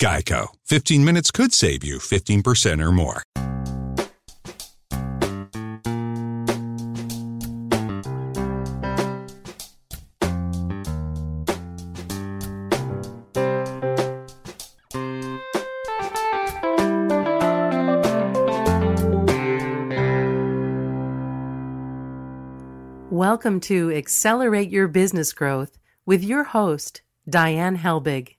Geico. 15 minutes could save you 15% or more. Welcome to Accelerate Your Business Growth with your host, Diane Helbig.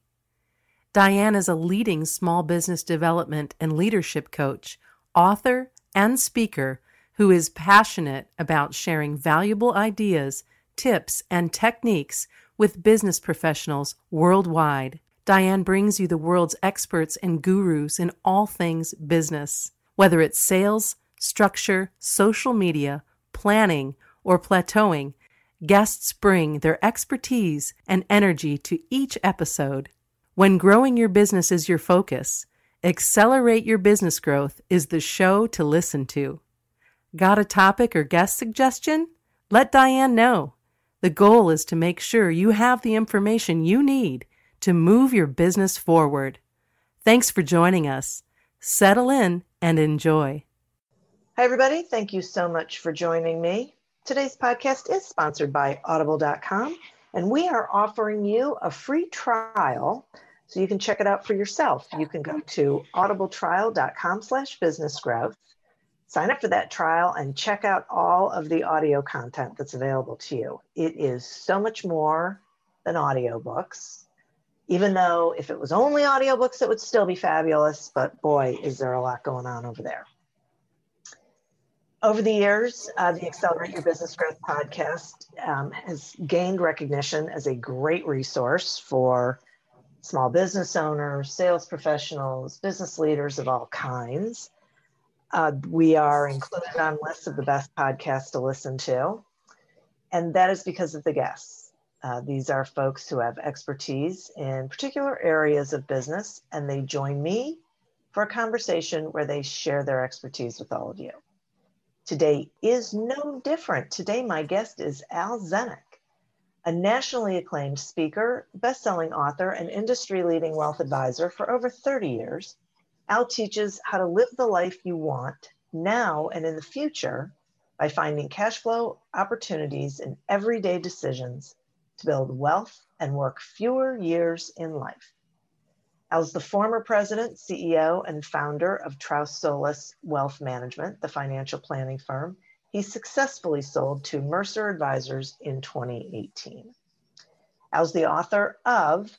Diane is a leading small business development and leadership coach, author, and speaker who is passionate about sharing valuable ideas, tips, and techniques with business professionals worldwide. Diane brings you the world's experts and gurus in all things business, whether it's sales, structure, social media, planning, or plateauing, guests bring their expertise and energy to each episode. When growing your business is your focus, Accelerate Your Business Growth is the show to listen to. Got a topic or guest suggestion? Let Diane know. The goal is to make sure you have the information you need to move your business forward. Thanks for joining us. Settle in and enjoy. Hi, everybody. Thank you so much for joining me. Today's podcast is sponsored by audible.com, and we are offering you a free trial so you can check it out for yourself. You can go to audibletrial.com slash business growth, sign up for that trial, and check out all of the audio content that's available to you. It is so much more than audiobooks. Even though if it was only audiobooks, it would still be fabulous, but boy, is there a lot going on over there. Over the years, uh, the Accelerate Your Business Growth podcast um, has gained recognition as a great resource for small business owners, sales professionals, business leaders of all kinds. Uh, we are included on lists of the best podcasts to listen to, and that is because of the guests. Uh, these are folks who have expertise in particular areas of business, and they join me for a conversation where they share their expertise with all of you. Today is no different. Today, my guest is Al Zdenek, a nationally acclaimed speaker, best-selling author, and industry-leading wealth advisor for over 30 years. Al teaches how to live the life you want now and in the future by finding cash flow opportunities in everyday decisions to build wealth and work fewer years in life. As the former president, CEO, and founder of Traust Sollus Wealth Management, the financial planning firm, he successfully sold to Mercer Advisors in 2018. As the author of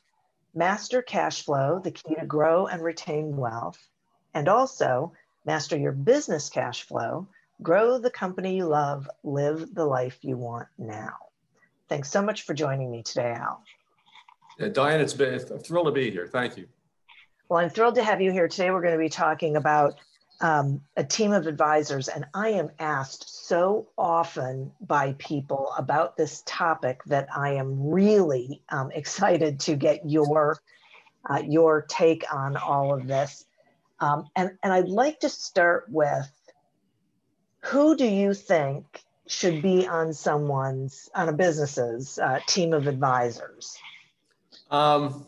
Master Cash Flow, the key to grow and retain wealth, and also Master Your Business Cash Flow, grow the company you love, live the life you want now. Thanks so much for joining me today, Al. Yeah, Diane, it's been a thrill to be here. Thank you. Well, I'm thrilled to have you here today. We're going to be talking about um, a team of advisors, and I am asked so often by people about this topic that I am really um, excited to get your uh, your take on all of this. Um, and and I'd like to start with who do you think should be on someone's on a business's uh, team of advisors? Um,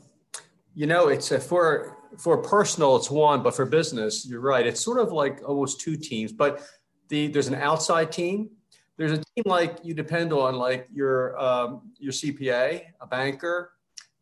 you know, it's a, for for personal, it's one, but for business, you're right. It's sort of like almost two teams. But the there's an outside team. There's a team like you depend on, like your um, your CPA, a banker.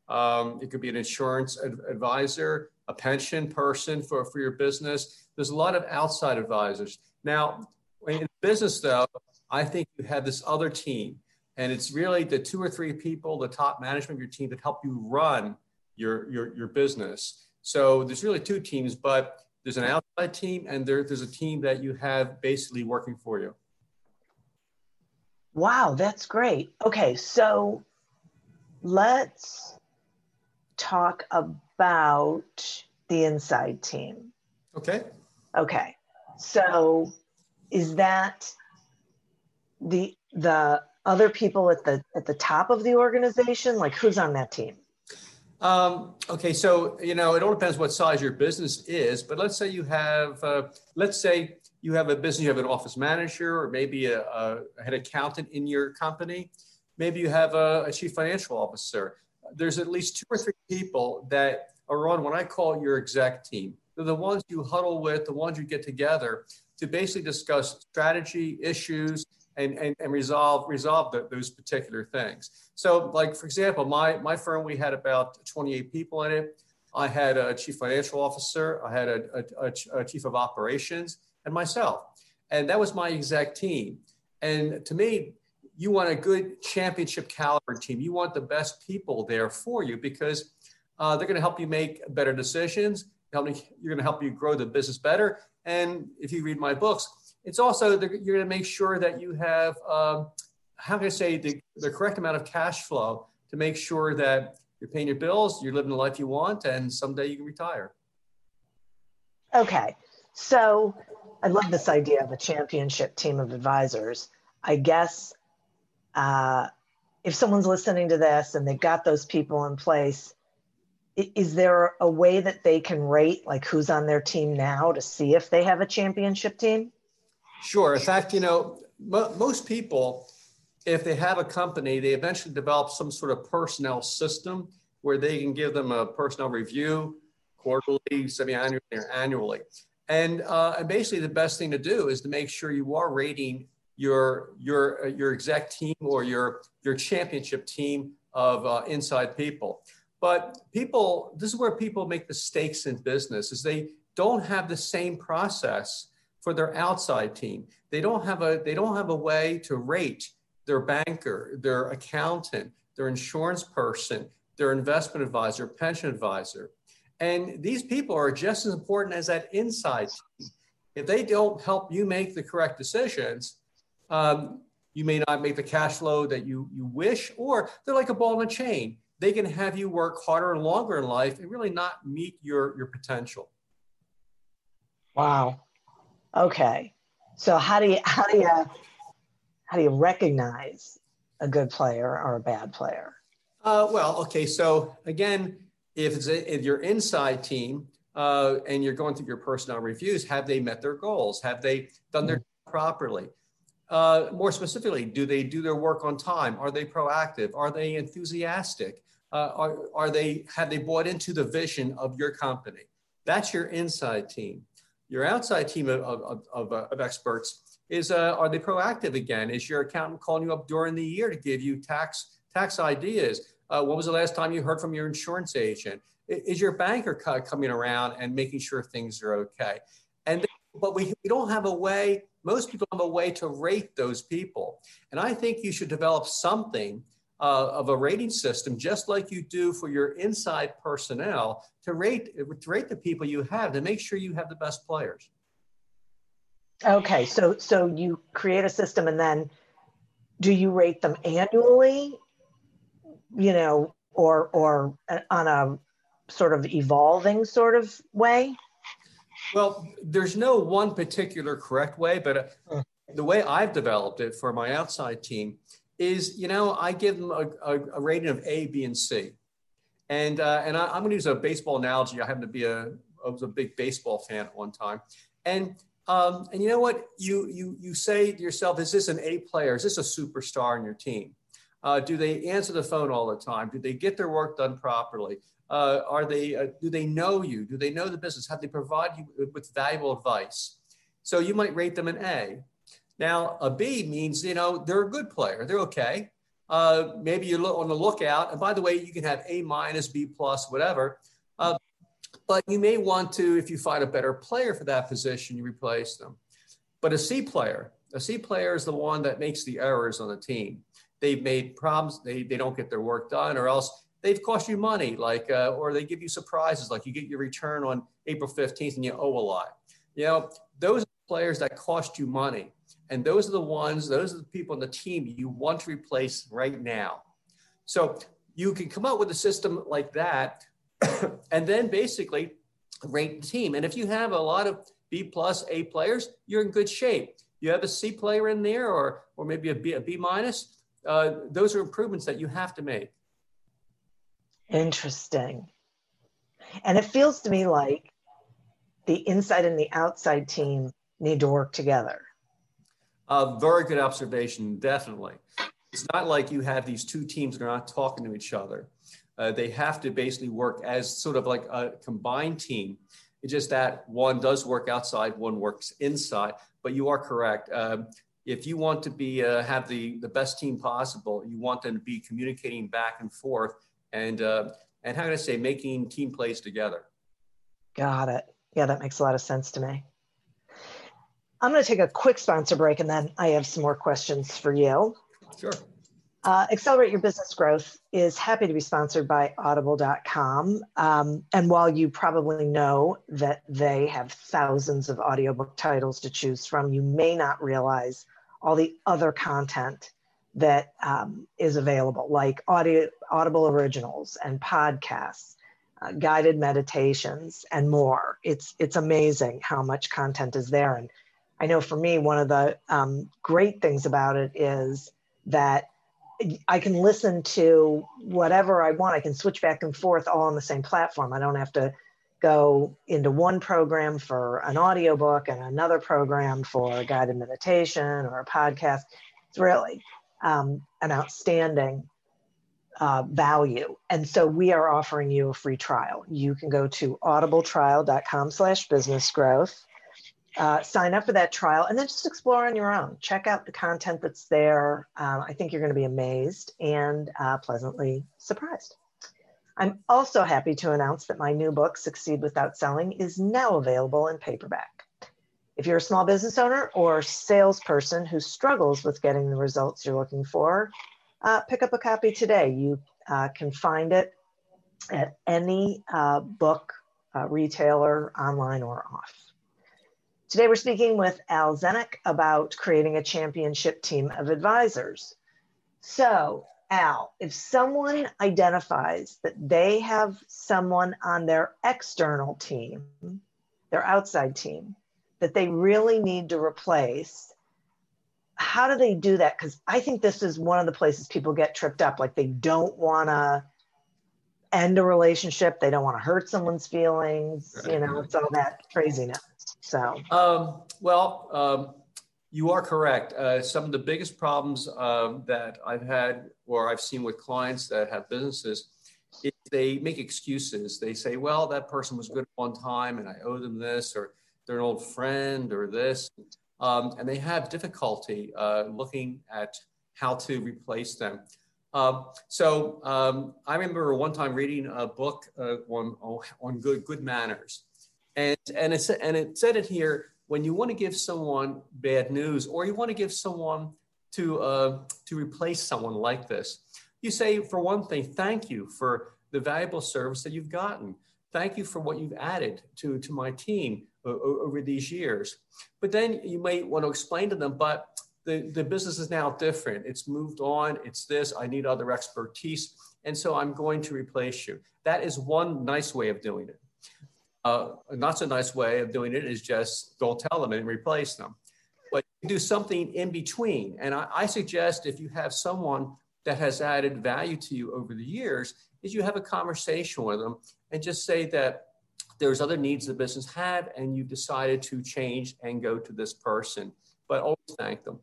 Um, it could be an insurance ad- advisor, a pension person for, for your business. There's a lot of outside advisors. Now, in business, though, I think you have this other team, and it's really the two or three people, the top management of your team, that help you run your, your, your business. So there's really two teams, but there's an outside team and there, there's a team that you have basically working for you. Wow, that's great. Okay, so let's talk about the inside team. Okay. Okay. So is that the the other people at the at the top of the organization? Like who's on that team? Um, okay, so you know it all depends what size your business is, but let's say you have, uh, let's say you have a business, you have an office manager or maybe a, a head accountant in your company. Maybe you have a, a chief financial officer. There's at least two or three people that are on what I call your exec team. They're the ones you huddle with, the ones you get together to basically discuss strategy, issues, and, and, and resolve resolve the, those particular things. So, like for example, my my firm we had about 28 people in it. I had a chief financial officer, I had a, a, a chief of operations, and myself, and that was my exec team. And to me, you want a good championship caliber team. You want the best people there for you because uh, they're going to help you make better decisions. Help me, you're going to help you grow the business better. And if you read my books, it's also the, you're going to make sure that you have, um, how can I say, the, the correct amount of cash flow to make sure that you're paying your bills, you're living the life you want, and someday you can retire. Okay. So I love this idea of a championship team of advisors. I guess uh, if someone's listening to this and they've got those people in place, is there a way that they can rate like who's on their team now to see if they have a championship team? Sure. In fact, you know, mo- most people, if they have a company, they eventually develop some sort of personnel system where they can give them a personnel review quarterly, semi-annually, or annually. And, uh, and basically, the best thing to do is to make sure you are rating your your uh, your exec team or your your championship team of uh, inside people. But people, this is where people make mistakes in business: is they don't have the same process for their outside team. They don't have a they don't have a way to rate their banker, their accountant, their insurance person, their investment advisor, pension advisor. And these people are just as important as that inside team. If they don't help you make the correct decisions, um, you may not make the cash flow that you, you wish, or they're like a ball and a chain. They can have you work harder and longer in life and really not meet your, your potential. Wow. Okay. So how do you how do you how do you recognize a good player or a bad player? Uh, well, okay. So again, if it's a, if your inside team uh, and you're going through your personnel reviews, have they met their goals? Have they done their mm-hmm. properly? Uh, more specifically, do they do their work on time? Are they proactive? Are they enthusiastic? Uh, are, are they have they bought into the vision of your company? That's your inside team. Your outside team of, of, of, uh, of experts is uh, are they proactive again? Is your accountant calling you up during the year to give you tax tax ideas? Uh, when was the last time you heard from your insurance agent? Is your banker coming around and making sure things are okay? And but we, we don't have a way. Most people have a way to rate those people, and I think you should develop something uh, of a rating system, just like you do for your inside personnel, to rate to rate the people you have to make sure you have the best players. Okay, so so you create a system, and then do you rate them annually? You know, or or on a sort of evolving sort of way. Well, there's no one particular correct way, but uh, the way I've developed it for my outside team is, you know, I give them a, a, a rating of A, B, and C. And, uh, and I, am going to use a baseball analogy. I happen to be a, I was a big baseball fan at one time. And, um, and you know what? You, you, you say to yourself, is this an A player? Is this a superstar in your team? Uh, do they answer the phone all the time? Do they get their work done properly? Uh, are they, uh, do they know you? Do they know the business? Have they provide you with valuable advice? So you might rate them an A. Now, a B means, you know, they're a good player. They're okay. Uh, maybe you're on the lookout. And by the way, you can have A minus, B plus, whatever. Uh, but you may want to, if you find a better player for that position, you replace them. But a C player, a C player is the one that makes the errors on the team. They've made problems. They, they don't get their work done, or else they've cost you money, like, uh, or they give you surprises, like you get your return on April 15th and you owe a lot. You know, those players that cost you money. And those are the ones, those are the people on the team you want to replace right now. So you can come up with a system like that and then basically rate the team. And if you have a lot of B plus, A players, you're in good shape. You have a C player in there, or or maybe a B, a B minus. Uh, those are improvements that you have to make. Interesting. And it feels to me like the inside and the outside team need to work together. Uh, very good observation, definitely. It's not like you have these two teams that are not talking to each other. Uh, they have to basically work as sort of like a combined team. It's just that one does work outside, one works inside. But you are correct. Um, if you want to be uh, have the the best team possible, you want them to be communicating back and forth and uh, and how can I say making team plays together. Got it. Yeah, that makes a lot of sense to me. I'm going to take a quick sponsor break and then I have some more questions for you. Sure. Uh, Accelerate Your Business Growth is happy to be sponsored by audible.com. Um, and while you probably know that they have thousands of audiobook titles to choose from, you may not realize all the other content that um, is available, like audio, Audible originals and podcasts, uh, guided meditations, and more. It's it's amazing how much content is there. And I know for me, one of the um, great things about it is that I can listen to whatever I want. I can switch back and forth all on the same platform. I don't have to go into one program for an audiobook and another program for guided meditation or a podcast. It's really um, an outstanding uh, value. And so we are offering you a free trial. You can go to audibletrial.com slash business growth, uh, sign up for that trial, and then just explore on your own. Check out the content that's there. Um, I think you're going to be amazed and uh, pleasantly surprised. I'm also happy to announce that my new book, Succeed Without Selling, is now available in paperback. If you're a small business owner or salesperson who struggles with getting the results you're looking for, uh, pick up a copy today. You uh, can find it at any uh, book uh, retailer, online or off. Today, we're speaking with Al Zdenek about creating a championship team of advisors. So, Al, if someone identifies that they have someone on their external team, their outside team, that they really need to replace how do they do that? Because i think this is one of the places people get tripped up. Like they don't want to end a relationship. They don't want to hurt someone's feelings you know it's all that craziness so um, well um, you are correct. Uh, some of the biggest problems um, that i've had or i've seen with clients that have businesses is they make excuses. They say well that person was good at one time and i owe them this or they're an old friend or this, um, and they have difficulty uh, looking at how to replace them. Uh, so um, I remember one time reading a book uh, on on good good manners, and and it and it said it here when you want to give someone bad news or you want to give someone to uh, to replace someone like this, you say for one thing, thank you for the valuable service that you've gotten. Thank you for what you've added to to my team over these years. But then you might want to explain to them, but the, the business is now different. It's moved on. It's this. I need other expertise. And so I'm going to replace you. That is one nice way of doing it. Uh, not so nice way of doing it is just don't tell them and replace them. But do something in between. And I, I suggest if you have someone that has added value to you over the years, is you have a conversation with them and just say that there's other needs the business had, and you've decided to change and go to this person. But always thank them.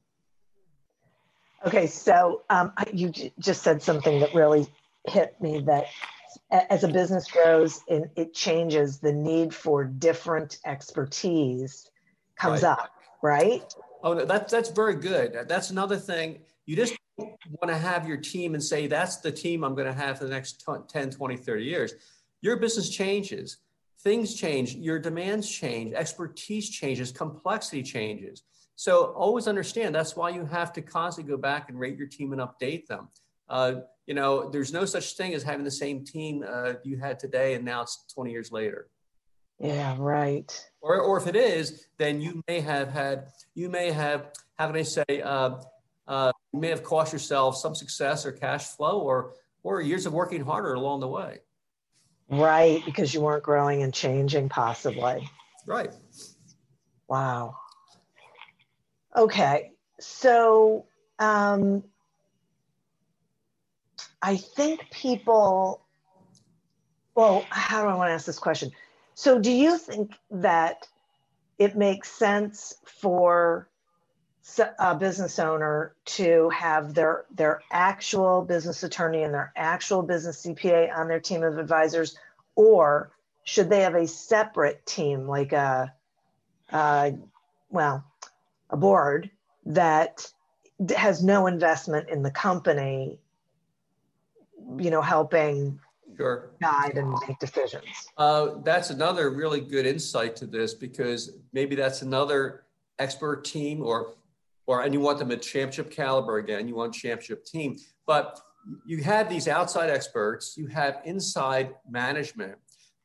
Okay, so um, you j- just said something that really hit me that as a business grows and it changes, the need for different expertise comes right. up, right? Oh, that's that's very good. That's another thing. You just want to have your team and say, that's the team I'm going to have for the next 10, 20, 30 years. Your business changes things change, your demands change, expertise changes, complexity changes. So always understand that's why you have to constantly go back and rate your team and update them. Uh, you know, there's no such thing as having the same team uh, you had today and now it's 20 years later. Yeah, right. Or, or if it is, then you may have had, you may have, how can I say, uh, uh, you may have cost yourself some success or cash flow or, or years of working harder along the way. Right, because you weren't growing and changing possibly. Right. Wow. Okay. So um, I think people, well, how do I want to ask this question? So, do you think that it makes sense for a business owner to have their their actual business attorney and their actual business CPA on their team of advisors, or should they have a separate team, like a, a well, a board that has no investment in the company, you know, helping sure. guide and make decisions. Uh, that's another really good insight to this because maybe that's another expert team or or and you want them at championship caliber again, you want championship team. But you have these outside experts, you have inside management,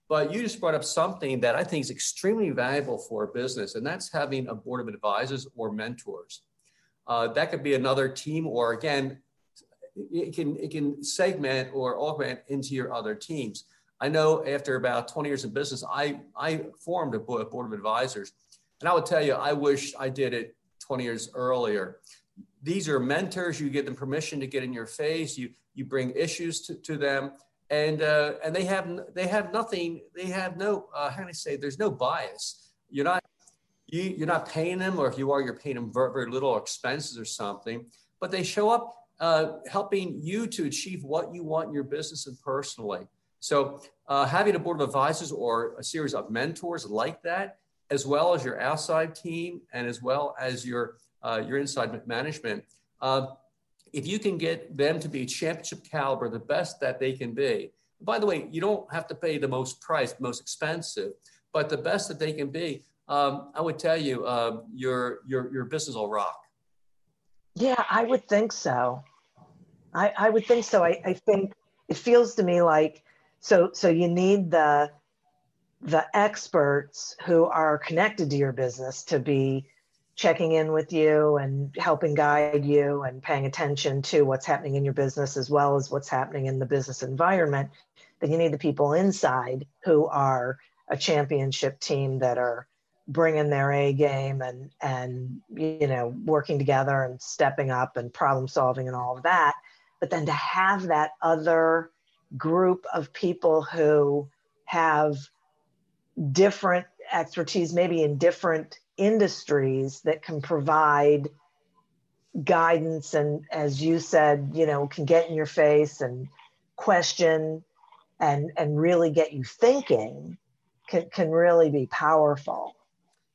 but you just brought up something that I think is extremely valuable for a business, and that's having a board of advisors or mentors. Uh, that could be another team, or again, it can it can segment or augment into your other teams. I know after about 20 years in business, I I formed a board of advisors, and I would tell you, I wish I did it 20 years earlier. These are mentors. You give them permission to get in your face. You you bring issues to, to them, and uh, and they have they have nothing. They have no uh, how do I say? There's no bias. You're not you, you're not paying them, or if you are, you're paying them very, very little expenses or something. But they show up uh, helping you to achieve what you want in your business and personally. So, uh, having a board of advisors or a series of mentors like that, as well as your outside team and as well as your uh, your inside management, uh, if you can get them to be championship caliber, the best that they can be. By the way, you don't have to pay the most price, most expensive, but the best that they can be. Um, I would tell you, uh, your your your business will rock. Yeah, I would think so. I, I would think so. I, I think it feels to me like so so you need the the experts who are connected to your business to be checking in with you and helping guide you and paying attention to what's happening in your business as well as what's happening in the business environment then you need the people inside who are a championship team that are bringing their A game and and you know working together and stepping up and problem solving and all of that but then to have that other group of people who have different expertise, maybe in different industries, that can provide guidance and, as you said, you know, can get in your face and question and and really get you thinking can, can really be powerful.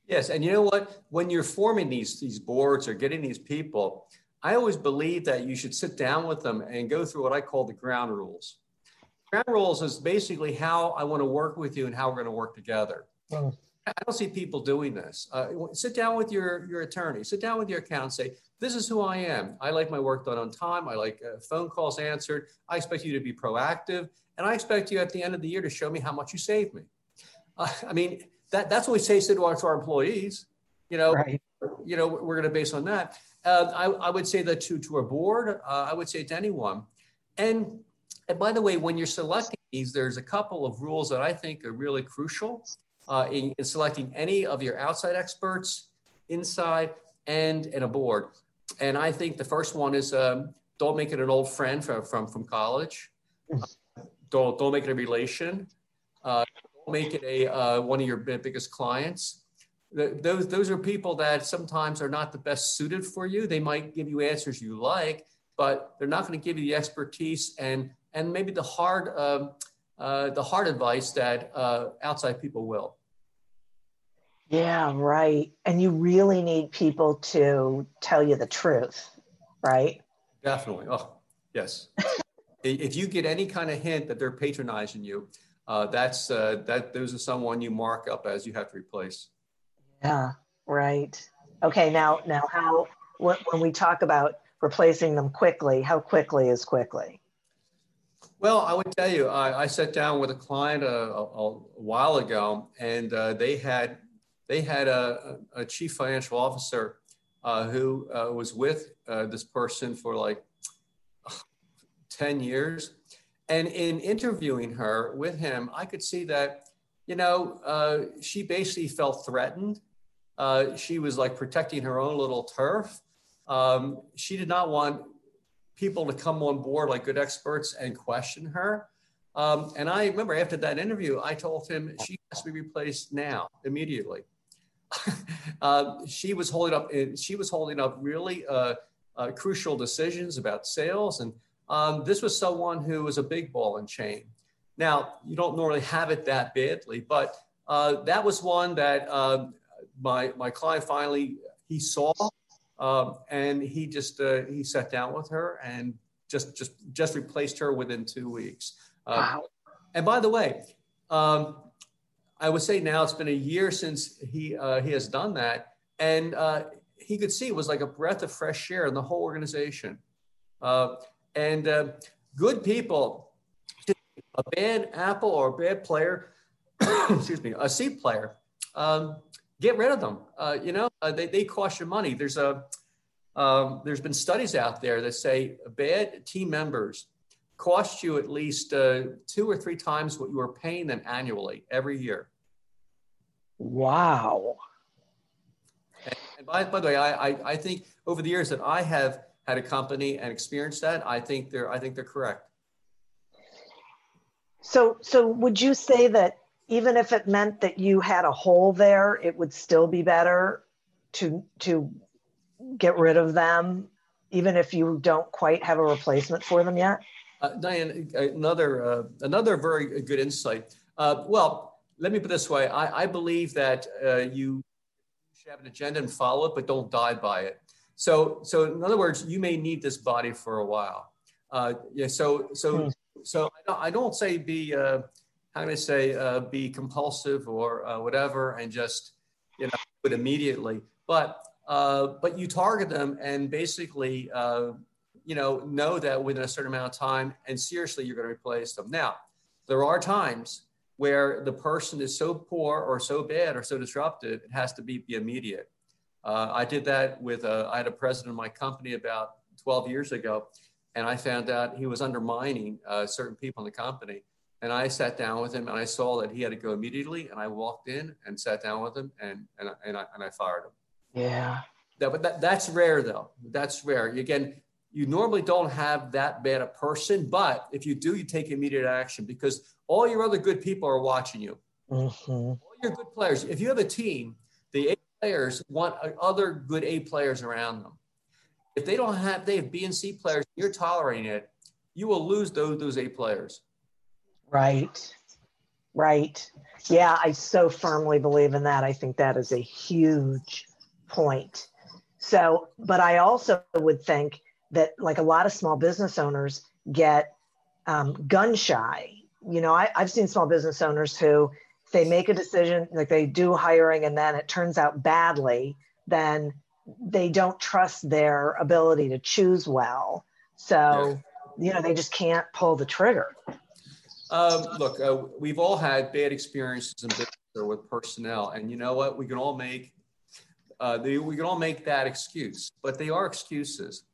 Yes, and you know what? When you're forming these these boards or getting these people, I always believe that you should sit down with them and go through what I call the ground rules. Ground rules is basically how I want to work with you and how we're going to work together. Oh. I don't see people doing this. Uh, sit down with your, your attorney, sit down with your accountant, say, This is who I am. I like my work done on time. I like uh, phone calls answered. I expect you to be proactive. And I expect you at the end of the year to show me how much you saved me. Uh, I mean, that, that's what we say to our, to our employees. You know, right. you know, we're going to base on that. Uh, I, I, would say that to, to a board, uh, I would say to anyone. And, and by the way, when you're selecting these, there's a couple of rules that I think are really crucial uh, in, in, selecting any of your outside experts, inside, and in a board. And I think the first one is um, don't make it an old friend from, from, from college. don't, don't make it a relation. Uh, don't make it a, uh, one of your biggest clients those those are people that sometimes are not the best suited for you. They might give you answers you like, but they're not going to give you the expertise and and maybe the hard uh, uh, the hard advice that uh, outside people will. Yeah, right. And you really need people to tell you the truth, right? Definitely. Oh, yes. if you get any kind of hint that they're patronizing you, uh, that's uh, that those are someone you mark up as you have to replace. Yeah, right. Okay, now now how when, when we talk about replacing them quickly, how quickly is quickly? Well, I would tell you, I, I sat down with a client a, a, a while ago, and uh, they had they had a, a chief financial officer uh, who uh, was with uh, this person for like ten years, and in interviewing her with him, I could see that you know uh, she basically felt threatened Uh, she was like protecting her own little turf. Um, she did not want people to come on board like good experts and question her. Um, and I remember after that interview, I told him she has to be replaced now, immediately. uh, she was holding up. She was holding up really uh, uh, crucial decisions about sales, and um, this was someone who was a big ball and chain. Now you don't normally have it that badly, but uh, that was one that um, my my client finally he saw, um, and he just uh, he sat down with her and just just just replaced her within two weeks. Um, wow. And by the way, um, I would say now it's been a year since he uh, he has done that, and uh, he could see it was like a breath of fresh air in the whole organization. Uh, and uh, good people, a bad apple or a bad player, excuse me, a C player, um, get rid of them. Uh, you know, uh, they, they cost you money. There's a um, there's been studies out there that say bad team members cost you at least uh, two or three times what you are paying them annually every year. Wow. And, and by, by the way, I, I, I think over the years that I have had a company and experienced that, I think they're I think they're correct. So so would you say that even if it meant that you had a hole there, it would still be better to to get rid of them, even if you don't quite have a replacement for them yet? Uh, Diane, another uh, another very good insight. Uh, well, let me put it this way: I, I believe that uh, you should have an agenda and follow it, but don't die by it. So, so in other words, you may need this body for a while. Uh, yeah. So, so, hmm. So I don't, I don't say be uh, how can I say uh, be compulsive or uh, whatever, and just you know do it immediately. But uh, but you target them and basically you know, know that within a certain amount of time, and seriously, you're going to replace them. Now, there are times where the person is so poor or so bad or so disruptive, it has to be, be immediate. Uh, I did that with, a, I had a president of my company about 12 years ago, and I found out he was undermining uh, certain people in the company. And I sat down with him and I saw that he had to go immediately. And I walked in and sat down with him and, and, and, I, and I fired him. Yeah. That, but that, that's rare though. That's rare. Again, you normally don't have that bad a person, but if you do, you take immediate action because all your other good people are watching you. Mm-hmm. All your good players. If you have a team, the A players want other good A players around them. If they don't have, they have B and C players, you're tolerating it, you will lose those, those A players. Right. Right. Yeah, I so firmly believe in that. I think that is a huge point. So, but I also would think that like a lot of small business owners get um, gun shy. You know, I, I've seen small business owners who they make a decision, like they do hiring, and then it turns out badly, then they don't trust their ability to choose well. So, yeah. you know, they just can't pull the trigger. Um, look, uh, we've all had bad experiences in business or with personnel, and you know what? We can all make uh, they, we can all make that excuse, but they are excuses.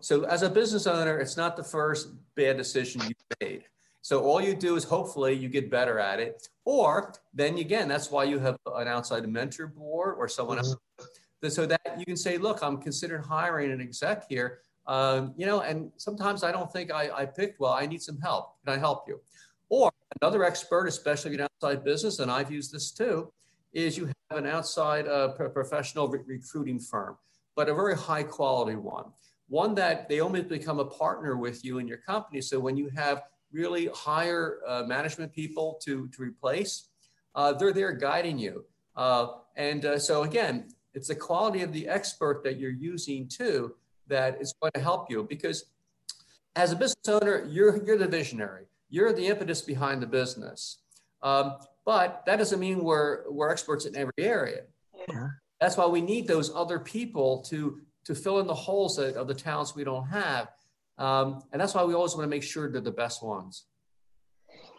So as a business owner, it's not the first bad decision you made. So all you do is hopefully you get better at it. Or then again, that's why you have an outside mentor board or someone mm-hmm. else. So that you can say, look, I'm considering hiring an exec here. Um, you know, and sometimes I don't think I, I picked well. I need some help. Can I help you? Or another expert, especially in outside business, and I've used this too, is you have an outside uh, professional re- recruiting firm, but a very high quality one one that they almost become a partner with you in your company. So when you have really higher uh, management people to, to replace, uh, they're there guiding you. Uh, and uh, so again, it's the quality of the expert that you're using too that is going to help you because as a business owner, you're, you're the visionary. You're the impetus behind the business. Um, but that doesn't mean we're, we're experts in every area. Yeah. That's why we need those other people to to fill in the holes of the talents we don't have. Um, and that's why we always want to make sure they're the best ones.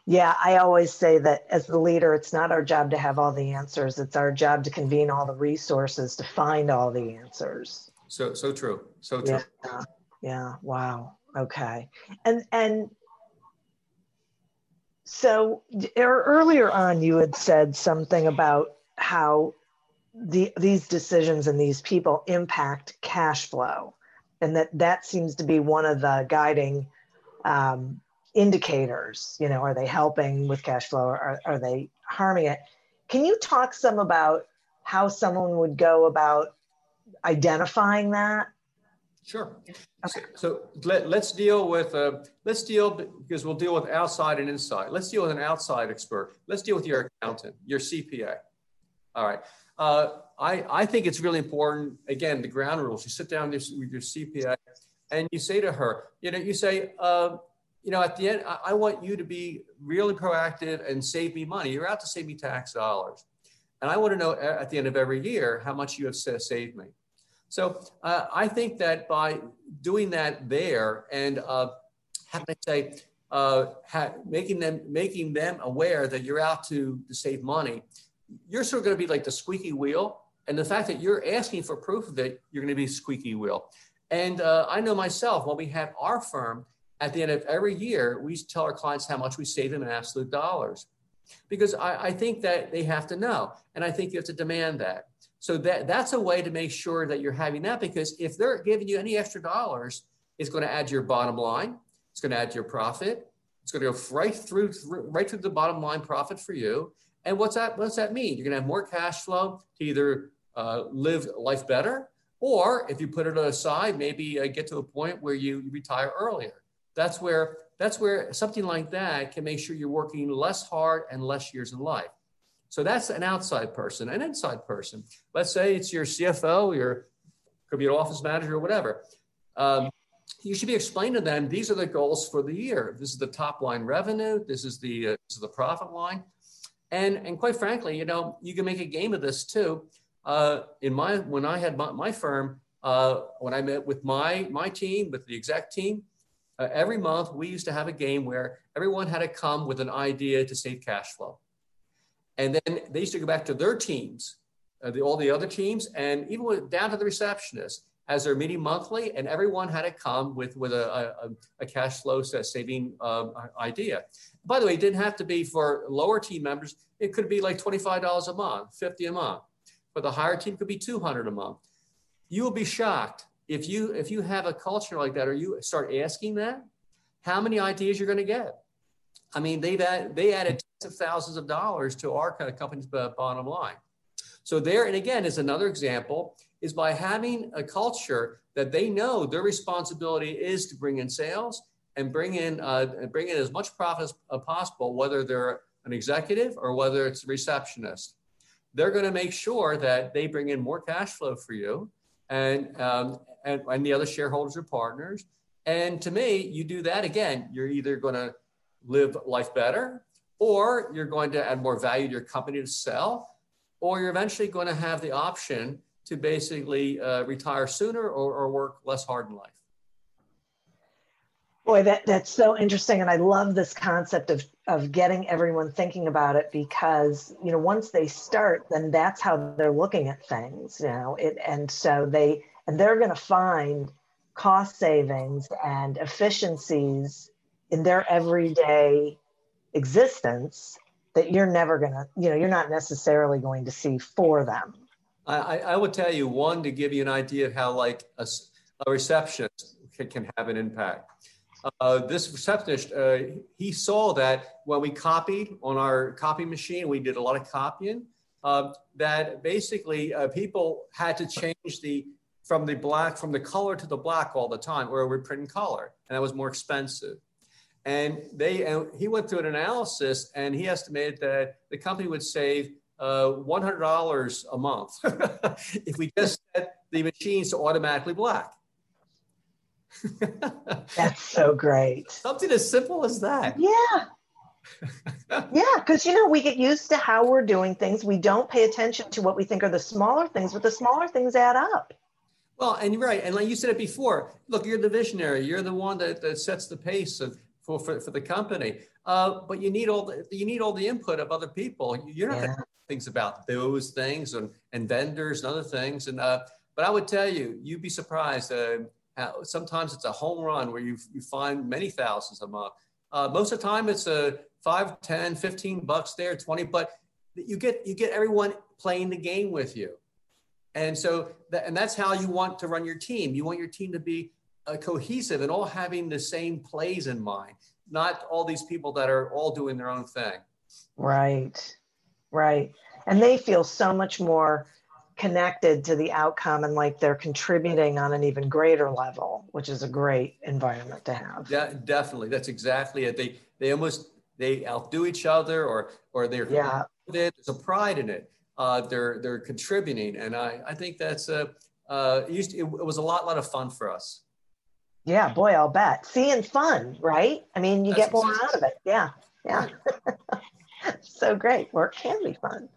Yeah, I always say that as the leader, it's not our job to have all the answers. It's our job to convene all the resources to find all the answers. So so true. So true. Yeah. Yeah. Wow. Okay. And and so er, earlier on, you had said something about how the, these decisions and these people impact cash flow and that that seems to be one of the guiding um, indicators you know are they helping with cash flow or are, are they harming it can you talk some about how someone would go about identifying that Sure. Okay. So, let, us deal with, uh, let's deal, because we'll deal with outside and inside. Let's deal with an outside expert. Let's deal with your accountant, your CPA. All right. Uh, I, I think it's really important, again, the ground rules. You sit down with your CPA and you say to her, you know, you say, uh, you know, at the end, I, I want you to be really proactive and save me money. You're out to save me tax dollars. And I want to know at the end of every year how much you have saved me. So uh, I think that by doing that there and uh, how can I say, uh, ha- making them making them aware that you're out to, to save money, you're sort of going to be like the squeaky wheel. And the fact that you're asking for proof of it, you're going to be squeaky wheel. And uh, I know myself when we have our firm, at the end of every year, we tell our clients how much we save them in absolute dollars. Because I, I think that they have to know. And I think you have to demand that. So that, that's a way to make sure that you're having that because if they're giving you any extra dollars, it's going to add to your bottom line. It's going to add to your profit. It's going to go right through, through right through the bottom line profit for you. And what's that? What's that mean? You're going to have more cash flow to either uh, live life better, or if you put it aside, maybe uh, get to a point where you, you retire earlier. That's where that's where something like that can make sure you're working less hard and less years in life. So that's an outside person, an inside person. Let's say it's your CFO, your could be an office manager or whatever. Um, you should be explaining to them these are the goals for the year. This is the top line revenue. This is the uh, this is the profit line, and and quite frankly, you know, you can make a game of this too. Uh, in my when I had my, my firm, uh, when I met with my my team, with the exec team, uh, every month we used to have a game where everyone had to come with an idea to save cash flow. And then they used to go back to their teams, uh, the, all the other teams, and even with, down to the receptionist as they're meeting monthly, and everyone had to come with, with a, a, a cash flow saving um, idea. By the way, it didn't have to be for lower team members. It could be like $25 a month, 50 a month. For the higher team, could be 200 a month. You will be shocked if you if you have a culture like that, or you start asking that, how many ideas you're going to get. I mean, they've they added tens of thousands of dollars to our kind of company's bottom line. So there, and again, is another example, is by having a culture that they know their responsibility is to bring in sales and bring in uh, bring in as much profit as uh, possible, whether they're an executive or whether it's a receptionist. They're going to make sure that they bring in more cash flow for you and, um, and, and the other shareholders or partners. And to me, you do that again, you're either going to live life better or you're going to add more value to your company to sell, or you're eventually going to have the option to basically uh, retire sooner or, or work less hard in life. Boy, that, that's so interesting. And I love this concept of, of getting everyone thinking about it because, you know, once they start, then that's how they're looking at things, you know, it, and so they, and they're going to find cost savings and efficiencies in their everyday existence that you're never going to, you know, you're not necessarily going to see for them. I, I would tell you one to give you an idea of how like a, a receptionist can, can, have an impact. Uh, this receptionist, uh, he saw that when we copied on our copy machine, we did a lot of copying. Uh, that basically uh, people had to change the from the black from the color to the black all the time, or we print in color, and that was more expensive. And they, and he went through an analysis and he estimated that the company would save uh, $100 a month if we just set the machines to automatically black. That's so great. Something as simple as that. Yeah. yeah, because you know, we get used to how we're doing things. We don't pay attention to what we think are the smaller things, but the smaller things add up. Well, and you're right. And like you said it before, look, you're the visionary. You're the one that, that sets the pace of for, for, for the company. Uh, but you need all the, you need all the input of other people. You're not yeah. going to things about those things and, and vendors and other things. And uh, but I would tell you, you'd be surprised. Uh, how, sometimes it's a home run where you you find many thousands a month. Uh, most of the time, it's a five, 10, 15 bucks there, 20, but you get you get everyone playing the game with you. And so, that, and that's how you want to run your team. You want your team to be uh, cohesive and all having the same plays in mind, not all these people that are all doing their own thing. Right, right. And they feel so much more connected to the outcome and like they're contributing on an even greater level, which is a great environment to have. Yeah, definitely. That's exactly it. They they almost they outdo each other or or they're yeah. There's a pride in it. Uh, they're they're contributing, and I I think that's a uh, it, used to, it, it was a lot lot of fun for us. Yeah, boy, I'll bet. Seeing fun, right? I mean, you That's get more out of it. Yeah, yeah. so great. Work can be fun.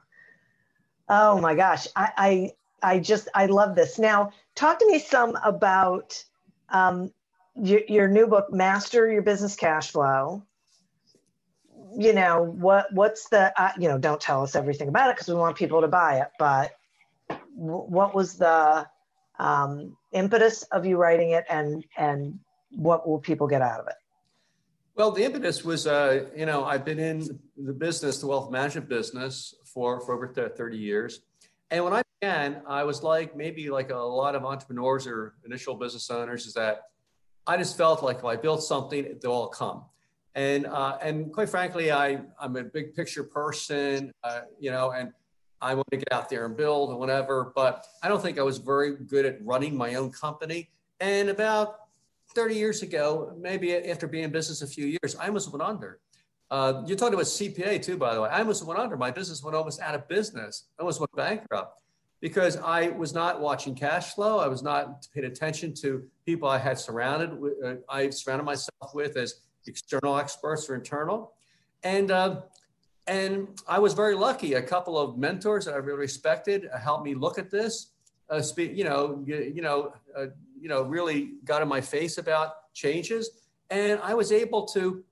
Oh my gosh, I, I, I just I love this. Now, talk to me some about um, your, your new book, Master Your Business Cash Flow. You know what? What's the? Uh, you know, don't tell us everything about it because we want people to buy it. But w- what was the um, impetus of you writing it and and what will people get out of it well the impetus was uh, you know i've been in the business the wealth management business for for over 30 years and when i began i was like maybe like a lot of entrepreneurs or initial business owners is that i just felt like if i built something they'll all come and uh, and quite frankly i i'm a big picture person uh, you know and I want to get out there and build and whatever. But I don't think I was very good at running my own company. And about 30 years ago, maybe after being in business a few years, I almost went under. Uh, you're talking about CPA too, by the way. I almost went under. My business went almost out of business. I almost went bankrupt because I was not watching cash flow. I was not paying attention to people I had surrounded. With, uh, I surrounded myself with as external experts or internal, and uh, and I was very lucky. A couple of mentors that I really respected helped me look at this. Uh, speak, you know, you, you know, uh, you know, really got in my face about changes, and I was able to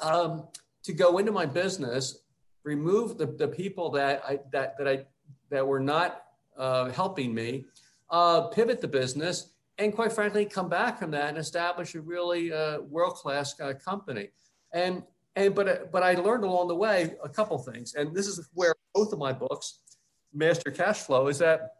um, to go into my business, remove the, the people that I that that I that were not uh, helping me, uh, pivot the business, and quite frankly, come back from that and establish a really uh, world class company. And and but but I learned along the way a couple things, and this is where both of my books, Master Cash Flow, is that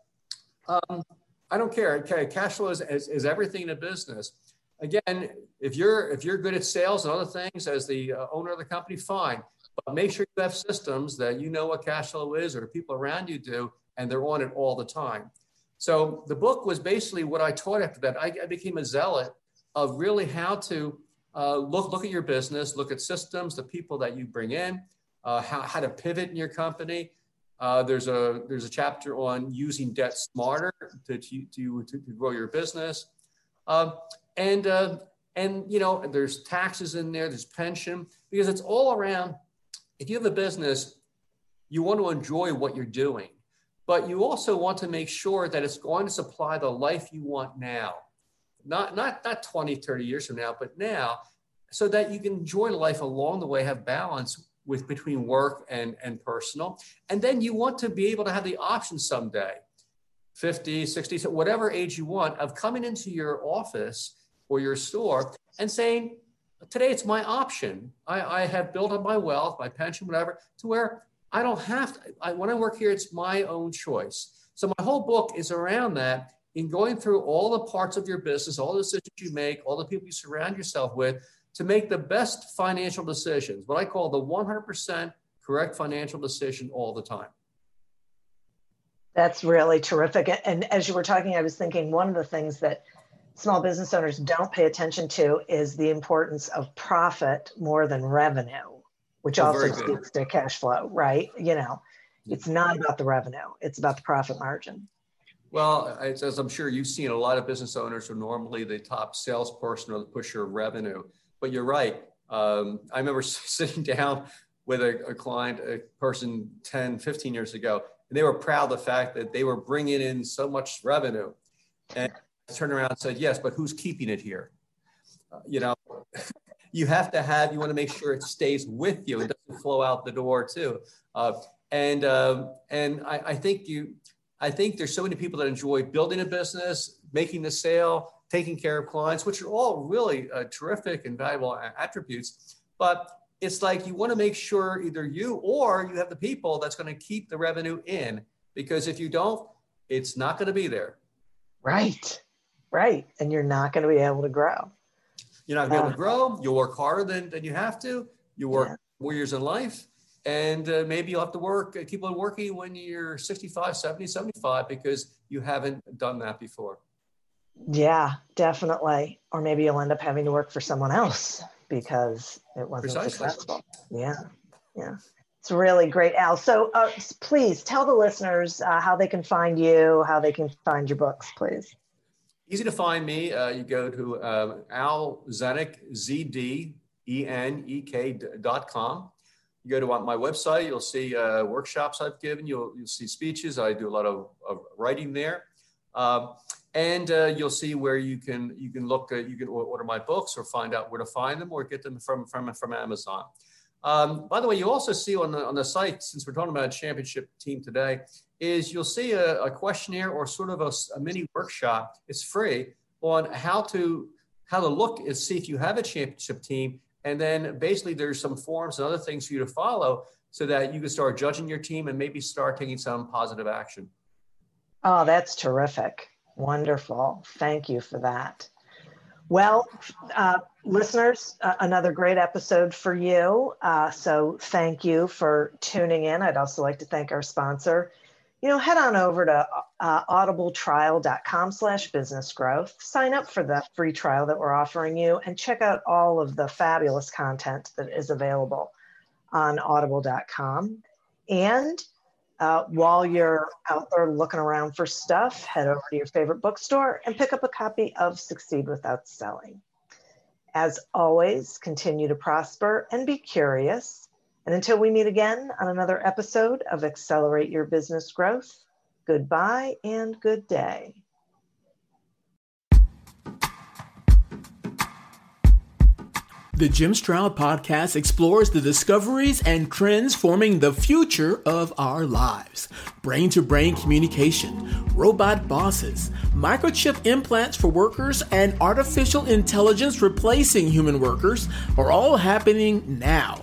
um, I don't care. Okay, cash flow is, is, is, everything in a business. Again, if you're if you're good at sales and other things as the uh, owner of the company, fine. But make sure you have systems that you know what cash flow is, or people around you do, and they're on it all the time. So the book was basically what I taught after that. I, I became a zealot of really how to uh, look, look at your business, look at systems, the people that you bring in, uh, how, how to pivot in your company. Uh, there's a there's a chapter on using debt smarter to to, to, to grow your business, um, and uh, and you know there's taxes in there, there's pension because it's all around. If you have a business, you want to enjoy what you're doing, but you also want to make sure that it's going to supply the life you want now. Not not not 20 30 years from now but now so that you can enjoy life along the way have balance with between work and and personal. And then you want to be able to have the option someday 50 60 whatever age you want of coming into your office or your store and saying today it's my option. I, I have built up my wealth my pension whatever to where i don't have to I, when i work here it's my own choice so my whole book is around that in going through all the parts of your business, all the decisions you make, all the people you surround yourself with to make the best financial decisions, what I call the 100% correct financial decision all the time. That's really terrific. And as you were talking, I was thinking one of the things that small business owners don't pay attention to is the importance of profit more than revenue, which oh, also speaks to cash flow, right? You know, it's not about the revenue, it's about the profit margin. Well, as I'm sure you've seen, a lot of business owners are normally the top salesperson or the pusher of revenue. But you're right. Um, I remember sitting down with a, a, client, a person 10, 15 years ago, and they were proud of the fact that they were bringing in so much revenue. And I turned around and said, Yes, but who's keeping it here? Uh, you know, you have to have, you want to make sure it stays with you. It doesn't flow out the door, too. Uh, and um, and I, I think you, I think there's so many people that enjoy building a business, making the sale, taking care of clients, which are all really uh, terrific and valuable attributes. But it's like you want to make sure either you or you have the people that's going to keep the revenue in. Because if you don't, it's not going to be there. Right, right. And you're not going to be able to grow. You're not going to be able to grow. You'll work harder than, than you have to. You work yeah. more years in life. And uh, maybe you'll have to work, keep on working when you're 65, 70, 75 because you haven't done that before. Yeah, definitely. Or maybe you'll end up having to work for someone else because it wasn't Precisely. successful. Yeah, yeah. It's really great, Al. So uh, please tell the listeners uh, how they can find you, how they can find your books, please. Easy to find me. Uh, you go to uh, Al Z D E N E K dot com. You go to my website, you'll see uh, workshops I've given, you'll, you'll see speeches. I do a lot of, of writing there. Um, and uh, you'll see where you can you can look uh, you can order my books or find out where to find them or get them from from from Amazon. Um, by the way, you also see on the, on the site, since we're talking about a championship team today, is you'll see a, a questionnaire or sort of a, a, mini workshop. It's free on how to how to look and see if you have a championship team. And then basically there's some forms and other things for you to follow so that you can start judging your team and maybe start taking some positive action. Oh, that's terrific. Wonderful. Thank you for that. Well, uh, listeners, uh, another great episode for you. Uh, so thank you for tuning in. I'd also like to thank our sponsor. You know, head on over to uh, audibletrial.com slash business growth. Sign up for the free trial that we're offering you and check out all of the fabulous content that is available on audible.com. And uh, while you're out there looking around for stuff, head over to your favorite bookstore and pick up a copy of Succeed Without Selling. As always, continue to prosper and be curious. And until we meet again on another episode of Accelerate Your Business Growth, goodbye and good day. The Jim Stroud podcast explores the discoveries and trends forming the future of our lives. Brain to brain communication, robot bosses, microchip implants for workers, and artificial intelligence replacing human workers are all happening now.